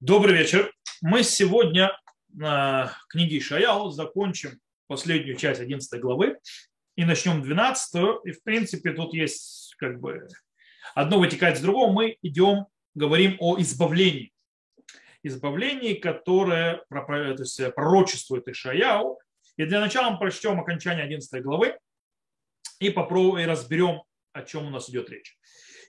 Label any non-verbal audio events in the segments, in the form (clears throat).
Добрый вечер. Мы сегодня на книге Ишаяу закончим последнюю часть 11 главы и начнем 12. И в принципе тут есть как бы одно вытекает из другого. Мы идем, говорим о избавлении. Избавлении, которое то есть, пророчествует Ишаяу. И для начала мы прочтем окончание 11 главы и попробуем и разберем, о чем у нас идет речь.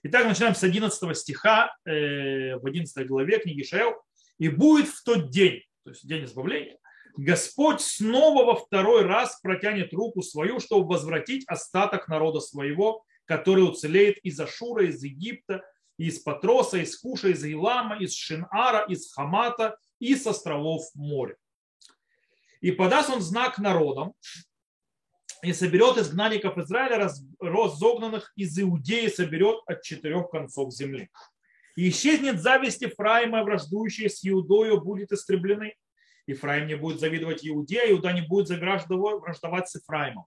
Итак, начинаем с 11 стиха э, в 11 главе книги Шаэл. «И будет в тот день, то есть день избавления, Господь снова во второй раз протянет руку свою, чтобы возвратить остаток народа своего, который уцелеет из Ашура, из Египта, из Патроса, из Куша, из Илама, из Шинара, из Хамата и с островов моря. И подаст он знак народам, и соберет изгнанников Израиля, разогнанных из Иудеи, соберет от четырех концов земли. И исчезнет зависть Ефраима, враждующая с Иудою, будет истреблены. Ефраим не будет завидовать Иудея, Иуда не будет враждовать с Ефраимом.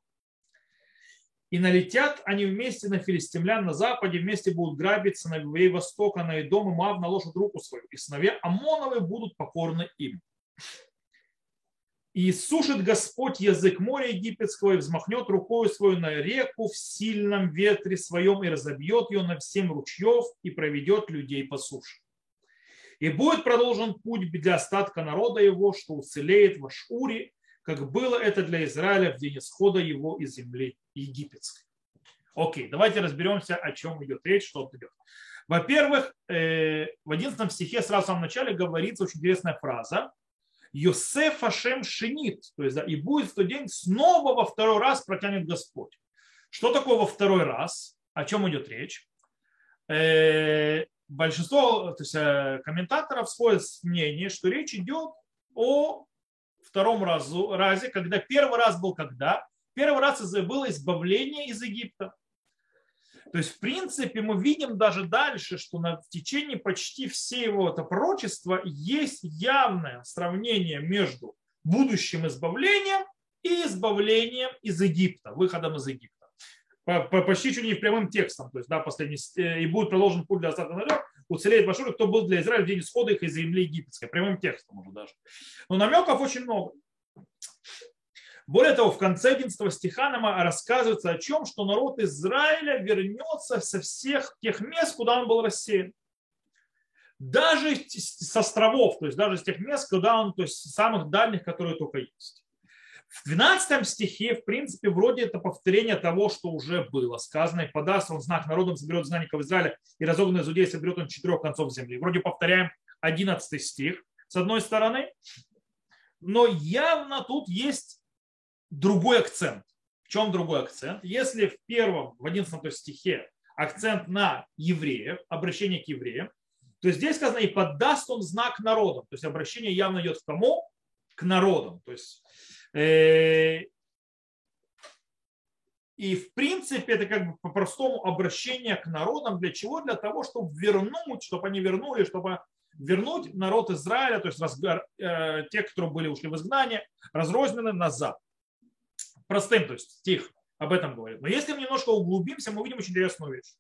И налетят они вместе на филистимлян на западе, вместе будут грабить сыновей Востока, на Идом и Мав наложат руку свою, и сыновья Амоновы будут покорны им. И сушит Господь язык моря египетского и взмахнет рукой свою на реку в сильном ветре своем и разобьет ее на всем ручьев и проведет людей по суше. И будет продолжен путь для остатка народа его, что уцелеет в Ашуре, как было это для Израиля в день исхода его из земли египетской. Окей, давайте разберемся, о чем идет речь, что идет. Во-первых, э, в 11 стихе сразу в самом начале говорится очень интересная фраза, Йосеф Ашем Шинит, то есть да, и будет в тот день снова во второй раз протянет Господь. Что такое во второй раз? О чем идет речь? Э, большинство то есть, э, комментаторов сходят с мнением, что речь идет о втором разу, разе, когда первый раз был когда? Первый раз было избавление из Египта. То есть, в принципе, мы видим даже дальше, что на, в течение почти всего этого пророчества есть явное сравнение между будущим избавлением и избавлением из Египта, выходом из Египта. По, по, почти чуть не прямым текстом, то есть, да, последний, э, и будет продолжен путь для остатка народа, уцелеет Башур, кто был для Израиля в день исхода их из земли египетской, прямым текстом уже даже. Но намеков очень много. Более того, в конце 11 стиха нам рассказывается о чем, что народ Израиля вернется со всех тех мест, куда он был рассеян. Даже с островов, то есть даже с тех мест, куда он, то есть самых дальних, которые только есть. В 12 стихе, в принципе, вроде это повторение того, что уже было сказано. И подаст он знак народам, соберет знаников Израиля, и разогнанный из иудеи соберет он четырех концов земли. Вроде повторяем 11 стих с одной стороны. Но явно тут есть другой акцент. В чем другой акцент? Если в первом, в 11 стихе акцент на евреев, обращение к евреям, то здесь сказано, и подаст он знак народам. То есть обращение явно идет к кому? К народам. То есть, э, и в принципе это как бы по-простому обращение к народам. Для чего? Для того, чтобы вернуть, чтобы они вернули, чтобы вернуть народ Израиля, то есть э, те, кто были ушли в изгнание, разрознены назад простым, то есть стих об этом говорит. Но если мы немножко углубимся, мы увидим очень интересную вещь.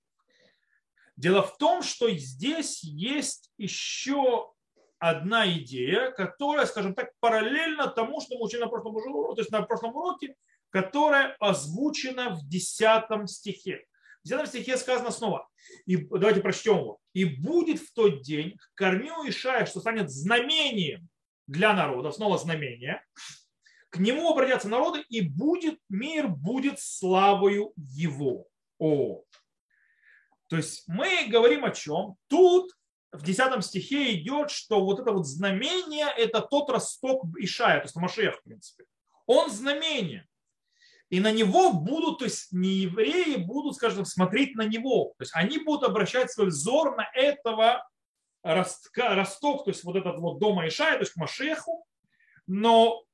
Дело в том, что здесь есть еще одна идея, которая, скажем так, параллельно тому, что мы учили на прошлом уроке, то есть на прошлом уроке, которая озвучена в 10 стихе. В 10 стихе сказано снова, и давайте прочтем его. «И будет в тот день кормю Ишая, что станет знамением для народа, снова знамение, к нему обратятся народы, и будет мир будет славою его. О. То есть мы говорим о чем? Тут в 10 стихе идет, что вот это вот знамение – это тот росток Ишая, то есть Машех, в принципе. Он знамение. И на него будут, то есть не евреи будут, скажем, смотреть на него. То есть они будут обращать свой взор на этого ростка, росток, то есть вот этот вот дома Ишая, то есть к Машеху, но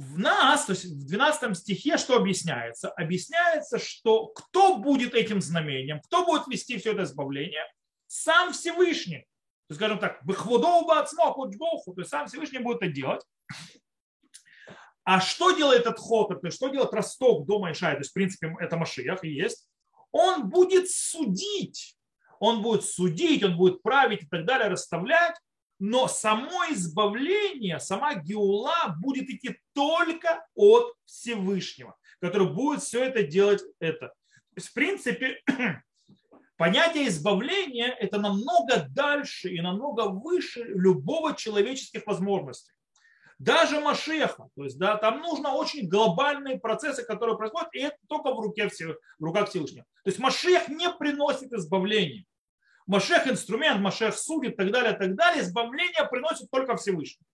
в нас, то есть в 12 стихе что объясняется? Объясняется, что кто будет этим знамением, кто будет вести все это избавление? Сам Всевышний. То есть, скажем так, бахвудоу то есть сам Всевышний будет это делать. А что делает этот ход, то есть что делает росток дома Ишая, то есть в принципе это Машиях и есть, он будет судить, он будет судить, он будет править и так далее, расставлять но само избавление, сама Геула будет идти только от Всевышнего, который будет все это делать это. То есть, в принципе, (clears throat) понятие избавления – это намного дальше и намного выше любого человеческих возможностей. Даже Машеха, то есть да, там нужно очень глобальные процессы, которые происходят, и это только в, руке, в руках Всевышнего. То есть Машех не приносит избавления. Машех инструмент, Машех и так далее, так далее. Избавление приносит только Всевышний.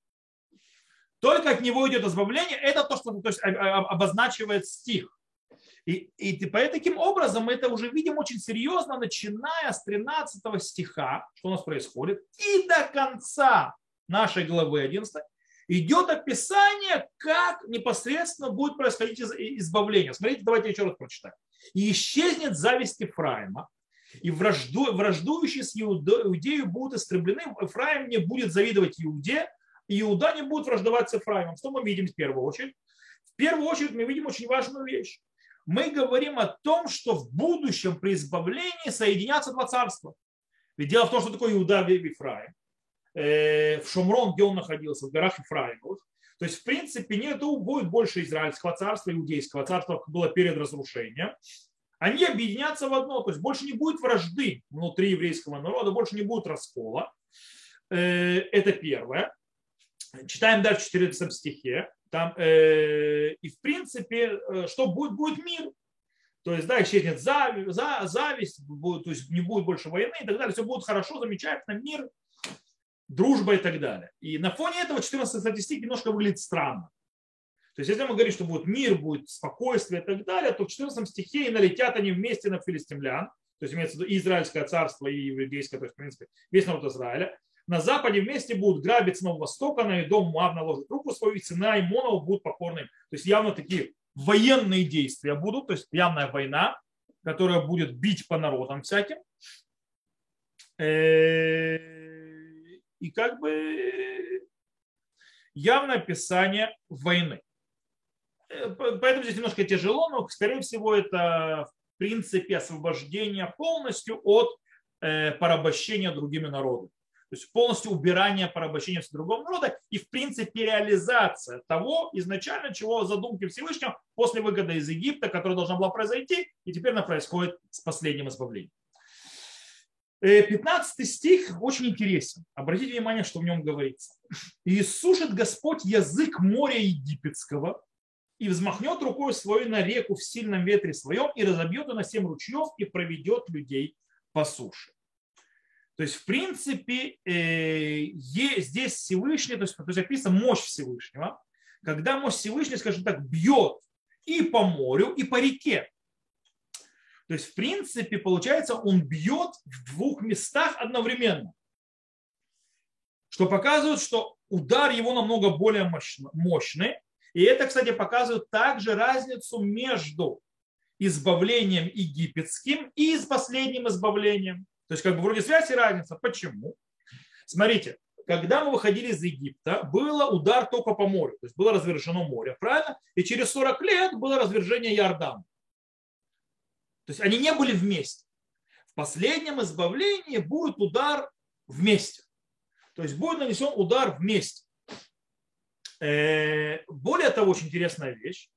Только от него идет избавление. Это то, что то есть, обозначивает стих. И, и типа, таким образом мы это уже видим очень серьезно, начиная с 13 стиха, что у нас происходит, и до конца нашей главы 11 идет описание, как непосредственно будет происходить избавление. Смотрите, давайте еще раз прочитаем. И исчезнет зависть Ефраима, и вражду, враждующие с Иудею будут истреблены. Ефраим не будет завидовать Иуде, и Иуда не будет враждовать с Ефраимом. Что мы видим в первую очередь? В первую очередь мы видим очень важную вещь. Мы говорим о том, что в будущем при избавлении соединятся два царства. Ведь дело в том, что такое Иуда и Ефраим. Э, в Шумрон, где он находился, в горах Ефраимовых. То есть, в принципе, нету, будет больше израильского царства, иудейского царства, как было перед разрушением они объединятся в одно, то есть больше не будет вражды внутри еврейского народа, больше не будет раскола. Э, это первое. Читаем дальше в 14 стихе. Там, э, и в принципе, э, что будет? Будет мир. То есть, да, исчезнет зависть, зависть будет, то есть не будет больше войны и так далее. Все будет хорошо, замечательно, мир, дружба и так далее. И на фоне этого 14 стих немножко выглядит странно. То есть, если мы говорим, что будет мир, будет спокойствие и так далее, то в 14 стихе и налетят они вместе на филистимлян, то есть имеется в виду и Израильское царство, и еврейское, то есть, в принципе, весь народ Израиля. На западе вместе будут грабить с востока, на дом Муав наложит руку свою, и цена Имонов будут покорны. То есть явно такие военные действия будут, то есть явная война, которая будет бить по народам всяким. Э, и как бы явное описание войны. Поэтому здесь немножко тяжело, но, скорее всего, это в принципе освобождение полностью от э, порабощения другими народами. То есть полностью убирание порабощения с другого народа и, в принципе, реализация того изначально, чего задумки Всевышнего после выхода из Египта, которая должна была произойти, и теперь она происходит с последним избавлением. 15 э, стих очень интересен. Обратите внимание, что в нем говорится. «И сушит Господь язык моря египетского, и взмахнет рукой своей на реку в сильном ветре своем и разобьет ее на семь ручьев и проведет людей по суше. То есть, в принципе, э, здесь Всевышний, то есть, то есть описана мощь Всевышнего, когда мощь Всевышнего, скажем так, бьет и по морю, и по реке. То есть, в принципе, получается, он бьет в двух местах одновременно. Что показывает, что удар его намного более мощный, и это, кстати, показывает также разницу между избавлением египетским и с последним избавлением. То есть как бы вроде связь и разница. Почему? Смотрите, когда мы выходили из Египта, было удар только по морю. То есть было развержено море, правильно? И через 40 лет было развержение Иордана. То есть они не были вместе. В последнем избавлении будет удар вместе. То есть будет нанесен удар вместе. Э, более того, очень интересная вещь.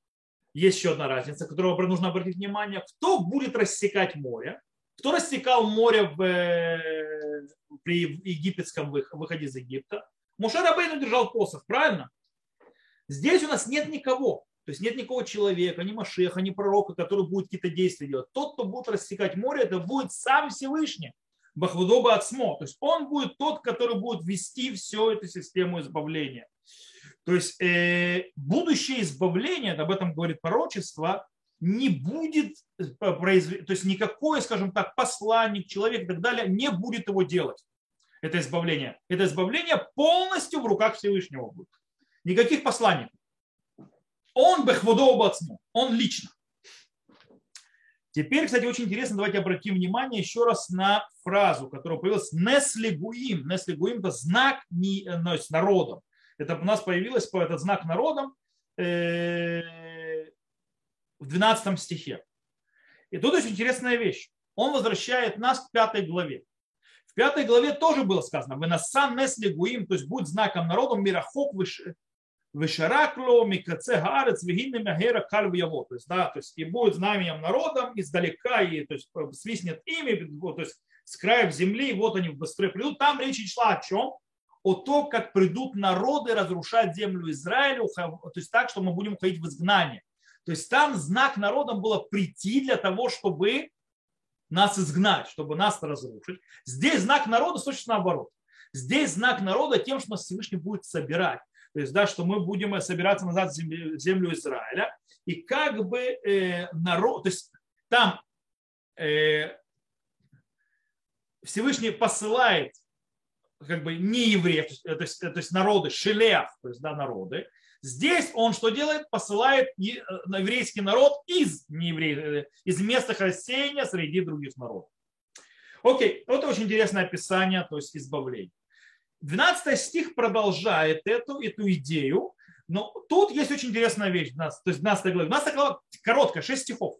Есть еще одна разница, которую нужно обратить внимание. Кто будет рассекать море? Кто рассекал море в, э, при египетском выходе из Египта? Мушер Абейну держал посох, правильно? Здесь у нас нет никого. То есть нет никакого человека, ни Машеха, ни пророка, который будет какие-то действия делать. Тот, кто будет рассекать море, это будет сам Всевышний. Бахвудоба Ацмо. То есть он будет тот, который будет вести всю эту систему избавления. То есть э, будущее избавление, об этом говорит пророчество, не будет э, произвести, то есть никакой, скажем так, посланник, человек и так далее не будет его делать. Это избавление. Это избавление полностью в руках Всевышнего будет. Никаких посланников. Он бехводоу он лично. Теперь, кстати, очень интересно, давайте обратим внимание еще раз на фразу, которая появилась «неслегуим». «Неслегуим» – это знак не, ну, народом. Это у нас появилось по этот знак народом э, в 12 стихе. И тут очень интересная вещь. Он возвращает нас к пятой главе. В пятой главе тоже было сказано, вы насан несли гуим, то есть будет знаком народом мирахок выше, Вишаракло, Микаце, Гарец, Вегинна, Мягера, Кальв, Яво. То есть, да, то есть, и будет знаменем народом издалека, и то есть, свистнет ими, то есть, с краев земли, вот они в быстрее придут. Там речь шла о чем? О том, как придут народы разрушать землю Израилю, то есть так, что мы будем уходить в изгнание. То есть там знак народам было прийти для того, чтобы нас изгнать, чтобы нас разрушить. Здесь знак народа точно наоборот. Здесь знак народа тем, что нас Всевышний будет собирать. То есть, да, что мы будем собираться назад в землю Израиля. И как бы э, народ, то есть там э, Всевышний посылает как бы не евреев, то есть, то есть народы, шелех, то есть да, народы. Здесь он что делает? Посылает э, еврейский народ из, нееврей, э, из места рассеяния среди других народов. Окей, вот очень интересное описание, то есть избавление. 12 стих продолжает эту, эту идею, но тут есть очень интересная вещь, то есть 12 глава. 12 глава короткая, 6 стихов.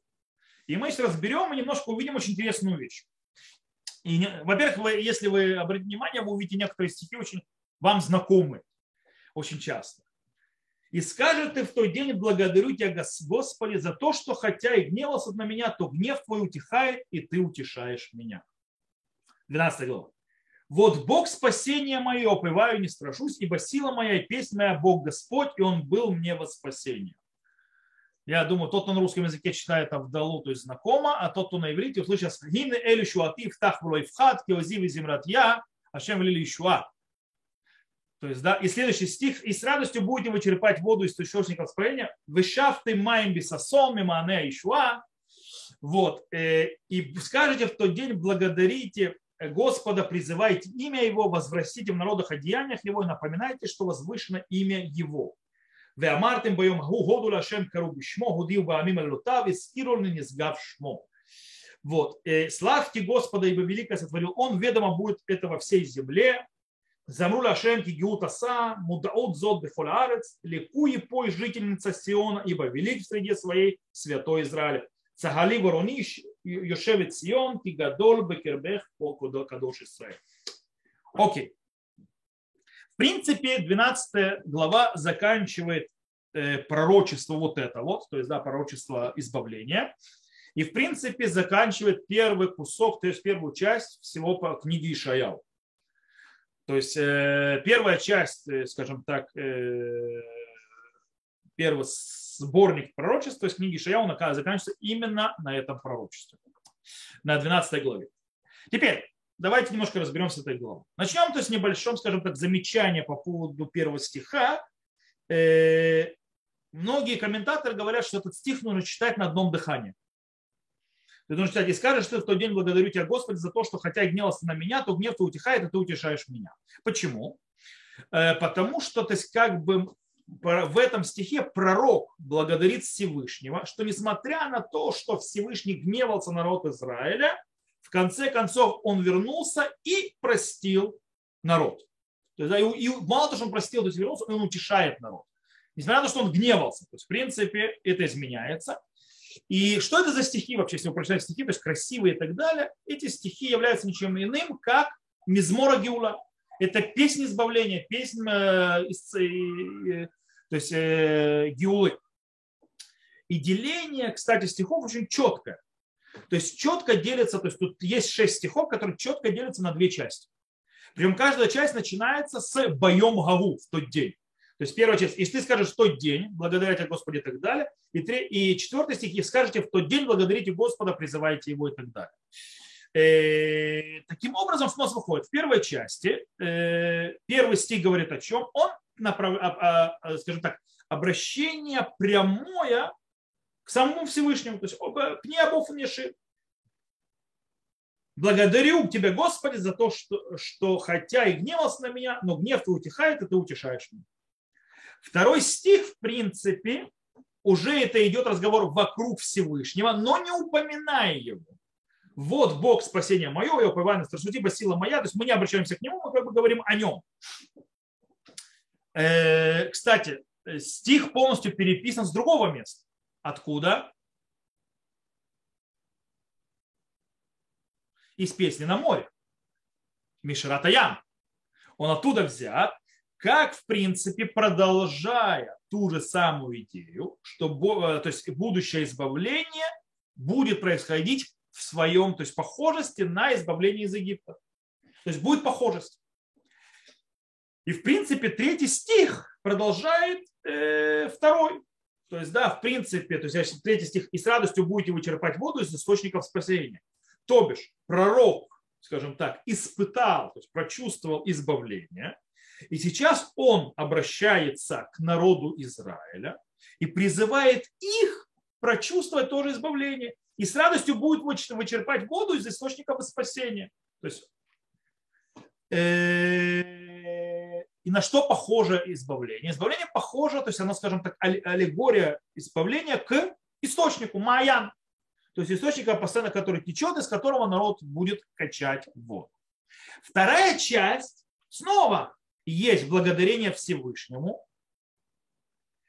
И мы сейчас разберем и немножко увидим очень интересную вещь. И, во-первых, вы, если вы обратите внимание, вы увидите некоторые стихи очень вам знакомы очень часто. И скажет ты в тот день, благодарю тебя, Господи, за то, что хотя и гневался на меня, то гнев твой утихает, и ты утешаешь меня. 12 глава. Вот Бог спасения мое, опываю, не страшусь, ибо сила моя и песня моя Бог Господь, и Он был мне во спасение. Я думаю, тот, кто на русском языке читает Авдалу, то есть знакомо, а тот, кто на иврите, услышит «Гины элю шуати втах вхат, киозиви земрат я, ашем влили шуа». То есть, да, и следующий стих. «И с радостью будете вы воду из источников споения, вышав ты маем бисасон, мимане ишуа». Вот, э, и скажете в тот день, благодарите Господа, призывайте имя Его, возвратите в народах о деяниях Его и напоминайте, что возвышено имя Его. Веамартем боем году лашем кару бишмо, гудил баамим аллотав, и стирол не сгав шмо. Вот. Э, Славьте Господа, ибо великое сотворил Он, ведомо будет это во всей земле. Замру лашем кигиут аса, мудаот зод бефолаарец, ликуи пой жительница Сиона, ибо велик в среде своей святой Израиль. Цагали воронищ йошевет Сион, кигадол бекербех по кадош Исраиль. Окей. Принципе, 12 глава заканчивает э, пророчество вот это вот, то есть да, пророчество избавления. И, в принципе, заканчивает первый кусок, то есть первую часть всего по книге Ишаяу. То есть э, первая часть, э, скажем так, первый сборник пророчеств, то есть книги Шаяу заканчивается именно на этом пророчестве, на 12 главе. Теперь, давайте немножко разберемся с этой главой. Начнем то есть небольшом, скажем так, замечание по поводу первого стиха. Э, многие комментаторы говорят, что этот стих нужно читать на одном дыхании. Ты должен читать, и скажешь, что в тот день благодарю тебя, Господи, за то, что хотя и гневался на меня, то гнев то утихает, и ты утешаешь меня. Почему? Э, потому что, то есть, как бы в этом стихе пророк благодарит Всевышнего, что несмотря на то, что Всевышний гневался народ Израиля, в конце концов он вернулся и простил народ. То есть, и мало того, что он простил, то есть вернулся, он утешает народ. Несмотря на то, что он гневался. То есть, в принципе, это изменяется. И что это за стихи вообще, если вы прочитаете стихи, то есть красивые и так далее, эти стихи являются ничем иным, как Мизмора Геула. Это песня избавления, песня то есть э, геулы. И деление, кстати, стихов очень четкое. То есть четко делится, то есть тут есть шесть стихов, которые четко делятся на две части. Причем каждая часть начинается с боем гаву в тот день. То есть первая часть, если ты скажешь в тот день, благодаря тебе Господи и так далее. И, три, и четвертый стих, и скажете в тот день, благодарите Господа, призывайте его и так далее. Э, таким образом, что у нас выходит? В первой части, э, первый стих говорит о чем? Он направ... А, а, скажем так, обращение прямое самому Всевышнему, то есть к небу внеши. Благодарю тебя, Господи, за то, что, что хотя и гневался на меня, но гнев твой утихает, и ты утешаешь меня. Второй стих, в принципе, уже это идет разговор вокруг Всевышнего, но не упоминая его. Вот Бог спасения мое, я уповаю на страшно, сила моя. То есть мы не обращаемся к нему, мы как бы говорим о нем. Э, кстати, стих полностью переписан с другого места. Откуда? Из песни на море. Мишратаям. Он оттуда взят, как, в принципе, продолжая ту же самую идею, что то есть будущее избавление будет происходить в своем, то есть похожести на избавление из Египта. То есть будет похожесть. И в принципе третий стих продолжает э, второй. То есть, да, в принципе, то есть третий стих, и с радостью будете вычерпать воду из источников спасения. То бишь, пророк, скажем так, испытал, то есть прочувствовал избавление, и сейчас он обращается к народу Израиля и призывает их прочувствовать тоже избавление. И с радостью будет вычерпать воду из источников спасения. То есть, э, на что похоже избавление? Избавление похоже, то есть оно, скажем так, аллегория избавления к источнику, Майян. То есть источника, постоянно который течет, из которого народ будет качать воду. Вторая часть снова есть благодарение Всевышнему.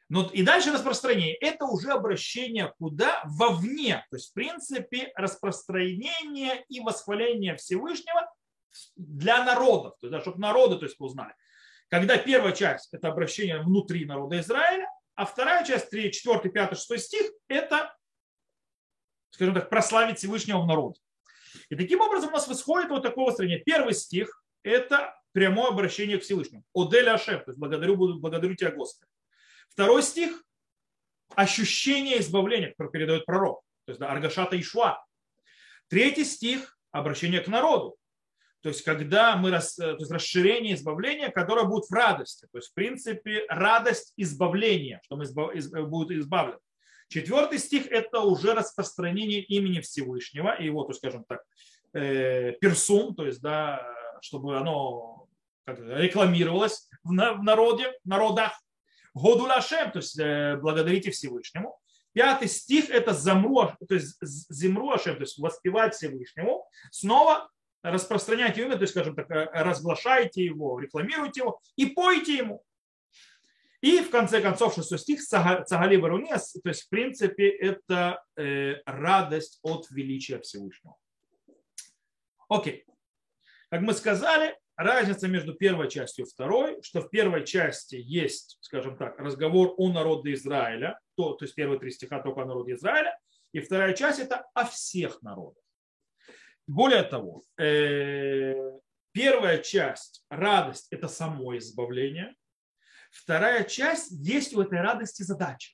Но и дальше распространение. Это уже обращение куда? Вовне. То есть, в принципе, распространение и восхваление Всевышнего для народов. То есть, да, чтобы народы то есть, узнали. Когда первая часть – это обращение внутри народа Израиля, а вторая часть, 3, 4, 5, 6 стих – это, скажем так, прославить Всевышнего в народе. И таким образом у нас восходит вот такое строение. Первый стих – это прямое обращение к Всевышнему. Одель Ашем, то есть благодарю, буду, благодарю тебя, Господи. Второй стих – ощущение избавления, которое передает пророк. То есть да, Аргашата Ишва. Третий стих – обращение к народу. То есть, когда мы, рас, то есть расширение избавления, которое будет в радости. То есть, в принципе, радость избавления, что мы избав, из, будут избавлены. Четвертый стих – это уже распространение имени Всевышнего, и его, то скажем так, э, персум, то есть, да, чтобы оно как, рекламировалось в народе, в народах. Году Лашем, то есть э, благодарите Всевышнему. Пятый стих это замру, то есть земру то есть воспевать Всевышнему. Снова распространяйте имя, то есть, скажем так, э, разглашайте его, рекламируйте его и пойте ему. И в конце концов, шестой стих, Цагали Барунес, то есть, в принципе, это э, радость от величия Всевышнего. Окей. Как мы сказали, разница между первой частью и второй, что в первой части есть, скажем так, разговор о народе Израиля, то, то есть первые три стиха только о народе Израиля, и вторая часть это о всех народах. Более того, э, первая часть, радость, это само избавление. Вторая часть, есть у этой радости задача.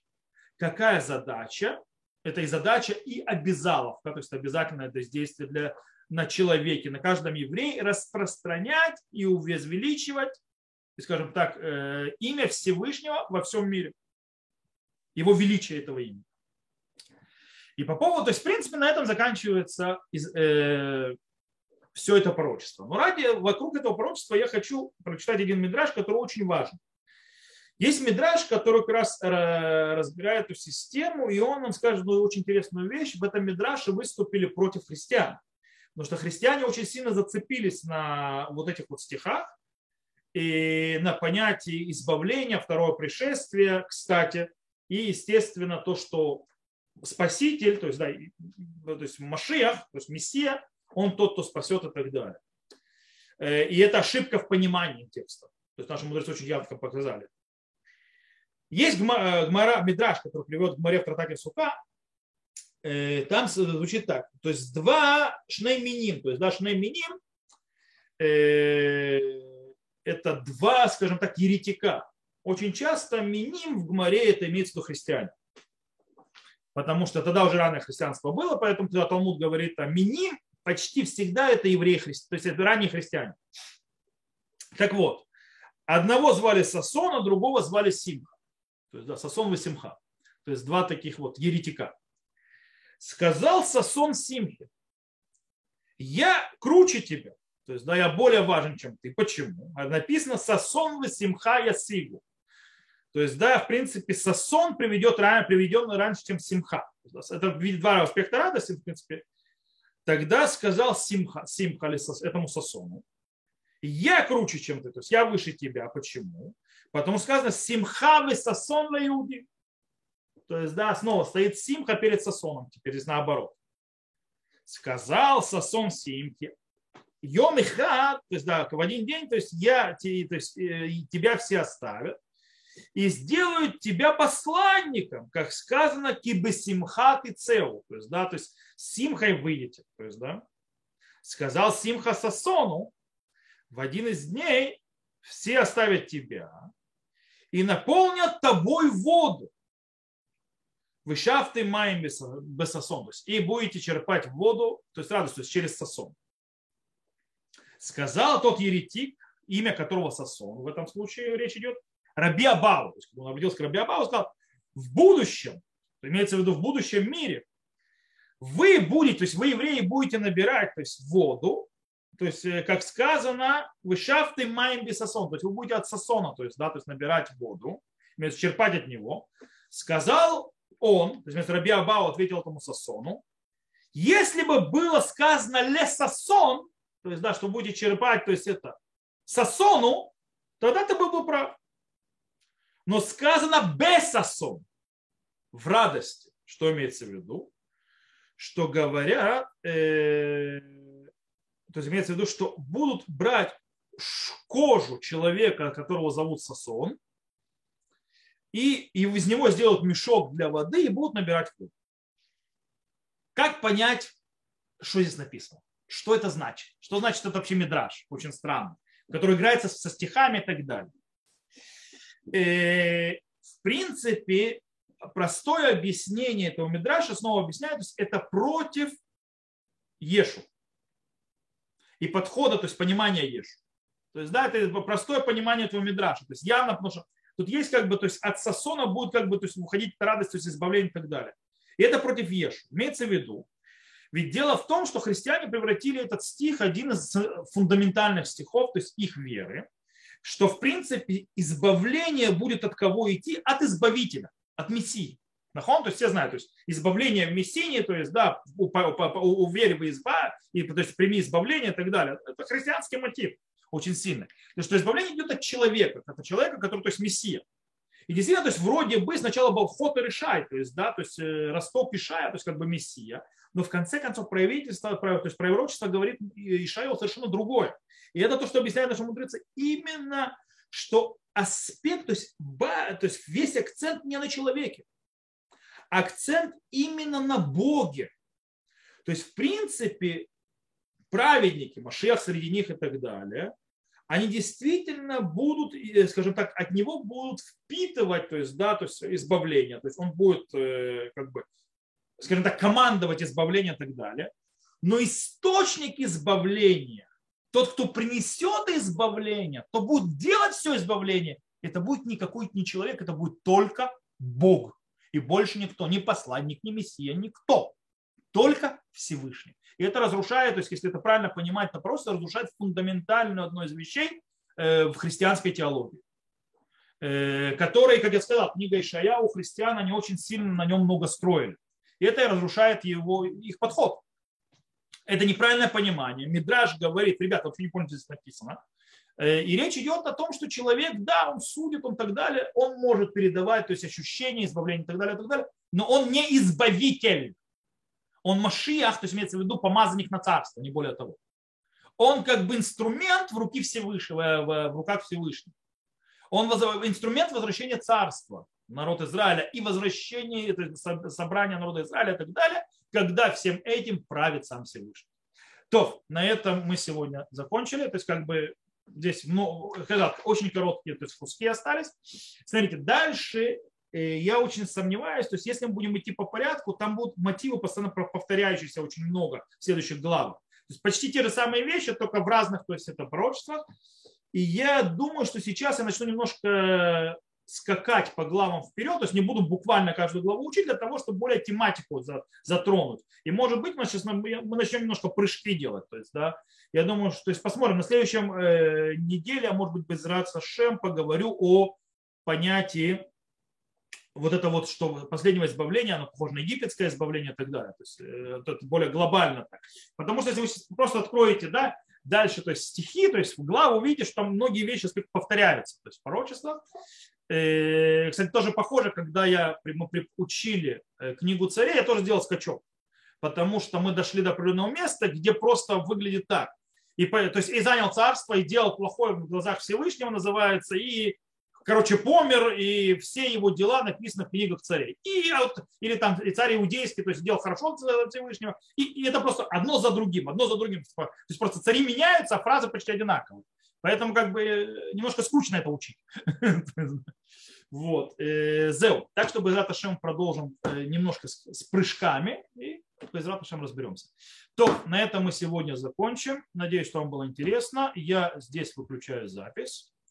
Какая задача? Это и задача и обязаловка, то есть обязательное действие для на человеке, на каждом еврее, распространять и увезвеличивать, скажем так, э, имя Всевышнего во всем мире. Его величие этого имени. И по поводу, то есть, в принципе, на этом заканчивается э, все это пророчество. Но ради, вокруг этого пророчества я хочу прочитать один мидраж, который очень важен. Есть мидраж, который как раз э, разбирает эту систему, и он нам скажет одну очень интересную вещь. В этом мидраше выступили против христиан. Потому что христиане очень сильно зацепились на вот этих вот стихах и на понятие избавления, второе пришествие, кстати, и, естественно, то, что Спаситель, то есть, да, то есть Машиах, то есть Мессия, он тот, кто спасет и так далее. Э, и это ошибка в понимании текста. То есть наши мудрецы очень ярко показали. Есть гмара, Мидраш, который приводит к Гмаре в Тратаке Сука, Э, там звучит так. То есть два шнейминим, то есть да, шнейминим э, это два, скажем так, еретика. Очень часто миним в Гмаре это имеется в виду христиане. Потому что тогда уже раннее христианство было, поэтому когда Талмуд говорит, а миним почти всегда это евреи, то есть это ранние христиане. Так вот, одного звали Сасон, а другого звали Симха. То есть да, Сасон и Симха. То есть два таких вот еретика. Сказал Сасон Симхе, я круче тебя, то есть да, я более важен, чем ты. Почему? Написано Сасон Симха я сигу. То есть, да, в принципе, Сасон приведет, приведен раньше, чем Симха. Это два аспекта радости, в принципе. Тогда сказал Симха, Симха этому Сасону, я круче, чем ты, то есть я выше тебя. Почему? Потому сказано Симха вы Сасон на Иуди. То есть, да, снова стоит Симха перед Сасоном. Теперь здесь наоборот. Сказал Сасон Симхе. Йом то есть, да, в один день, то есть, я, то есть, тебя все оставят и сделают тебя посланником, как сказано, кибесимхат и цеу, то есть, да, то есть, симхой выйдете, то есть, да, сказал Симха Сасону, в один из дней все оставят тебя и наполнят тобой воду. Вышав ты маем без сосон. То есть, и будете черпать воду, то есть радость, то есть через сосон. Сказал тот еретик, имя которого Сосон, в этом случае речь идет, Раби Абау. То есть, он обратился к Раби Абау, сказал, в будущем, имеется в виду в будущем мире, вы будете, то есть вы, евреи, будете набирать то есть, воду, то есть, э, как сказано, вы шафты маем без сосон, то есть вы будете от сосона, то есть, да, то есть набирать воду, черпать от него. Сказал он, то есть Раби Абау ответил этому сосону, если бы было сказано ле сосон, то есть, да, что будете черпать, то есть это сосону, тогда ты был бы прав. Но сказано без сосон, в радости. Что имеется в виду? Что говорят, э, то есть имеется в виду, что будут брать кожу человека, которого зовут Сосон, и, и из него сделают мешок для воды и будут набирать воду. Как понять, что здесь написано? Что это значит? Что значит это вообще мидраж? Очень странно. Который играется со стихами и так далее. Э, в принципе, простое объяснение этого мидраша снова объясняет, это против Ешу и подхода, то есть понимания Ешу. То есть, да, это простое понимание этого мидраша. То есть явно, потому что тут есть как бы, то есть от сосона будет как бы, то есть уходить радость, то есть избавление и так далее. И это против Ешу. Имеется в виду, ведь дело в том, что христиане превратили этот стих один из фундаментальных стихов, то есть их веры, что в принципе избавление будет от кого идти? От избавителя, от Мессии. Нахон, то есть все знают, то есть избавление в Мессии, то есть, да, у, у, у веры в изба, и, то есть прими избавление и так далее. Это христианский мотив очень сильный. То есть, что избавление идет от человека, от человека, который, то есть Мессия. И действительно, то есть вроде бы сначала был ход и решай, то есть, да, то есть э, Ростов Ишая, то есть как бы Мессия, но в конце концов правительство, то есть пророчество говорит Ишаю совершенно другое. И это то, что объясняет наши мудрецы, именно что аспект, то есть, то есть весь акцент не на человеке, акцент именно на Боге. То есть, в принципе, праведники, Машех среди них и так далее, они действительно будут, э, скажем так, от него будут впитывать, то есть, да, то есть избавление. То есть он будет, э, как бы, скажем так, командовать избавление и так далее. Но источник избавления, тот, кто принесет избавление, кто будет делать все избавление, это будет не какой-то не человек, это будет только Бог. И больше никто, ни посланник, ни мессия, никто. Только Всевышний. И это разрушает, то есть если это правильно понимать, то просто разрушает фундаментальную одну из вещей э, в христианской теологии э, которые, как я сказал, книга Ишая у христиан, они очень сильно на нем много строили. И это разрушает его, их подход. Это неправильное понимание. Мидраж говорит, ребята, вообще не помните, здесь написано. Э, и речь идет о том, что человек, да, он судит, он так далее, он может передавать, то есть ощущения избавления и так далее, и так далее, но он не избавитель. Он машиах, то есть имеется в виду помазанник на царство, не более того. Он как бы инструмент в, руки Всевышнего, в руках Всевышнего. Он инструмент возвращения царства народ Израиля и возвращения собрания народа Израиля и так далее, когда всем этим правит сам Всевышний. То, на этом мы сегодня закончили. То есть, как бы здесь ну, очень короткие то есть, куски остались. Смотрите, дальше э, я очень сомневаюсь, то есть если мы будем идти по порядку, там будут мотивы постоянно повторяющиеся очень много в следующих главах. То есть почти те же самые вещи, только в разных, то есть это пророчествах. И я думаю, что сейчас я начну немножко скакать по главам вперед, то есть не буду буквально каждую главу учить для того, чтобы более тематику затронуть. И может быть мы сейчас мы начнем немножко прыжки делать. То есть, да, я думаю, что то есть посмотрим на следующем э, неделе, а может быть без Шем поговорю о понятии вот это вот, что последнего избавления, оно похоже на египетское избавление и так далее. То есть э, это более глобально так. Потому что если вы просто откроете, да, дальше, то есть стихи, то есть в главу увидите, что там многие вещи повторяются. То есть пророчество, Э, кстати, тоже похоже, когда я, мы учили э, книгу царей, я тоже сделал скачок. Потому что мы дошли до определенного места, где просто выглядит так. И, то есть и занял царство, и делал плохое в глазах Всевышнего, называется, и короче, помер, и все его дела написаны в книгах царей. И, или там и царь иудейский, то есть делал хорошо Всевышнего. И, и это просто одно за другим, одно за другим. То есть просто цари меняются, а фразы почти одинаковые. Поэтому как бы э, немножко скучно это учить. (laughs) Вот. Э, Зеу. Так что Безрат Ашем продолжим э, немножко с прыжками и Безрат Ашем разберемся. То, на этом мы сегодня закончим. Надеюсь, что вам было интересно. Я здесь выключаю запись.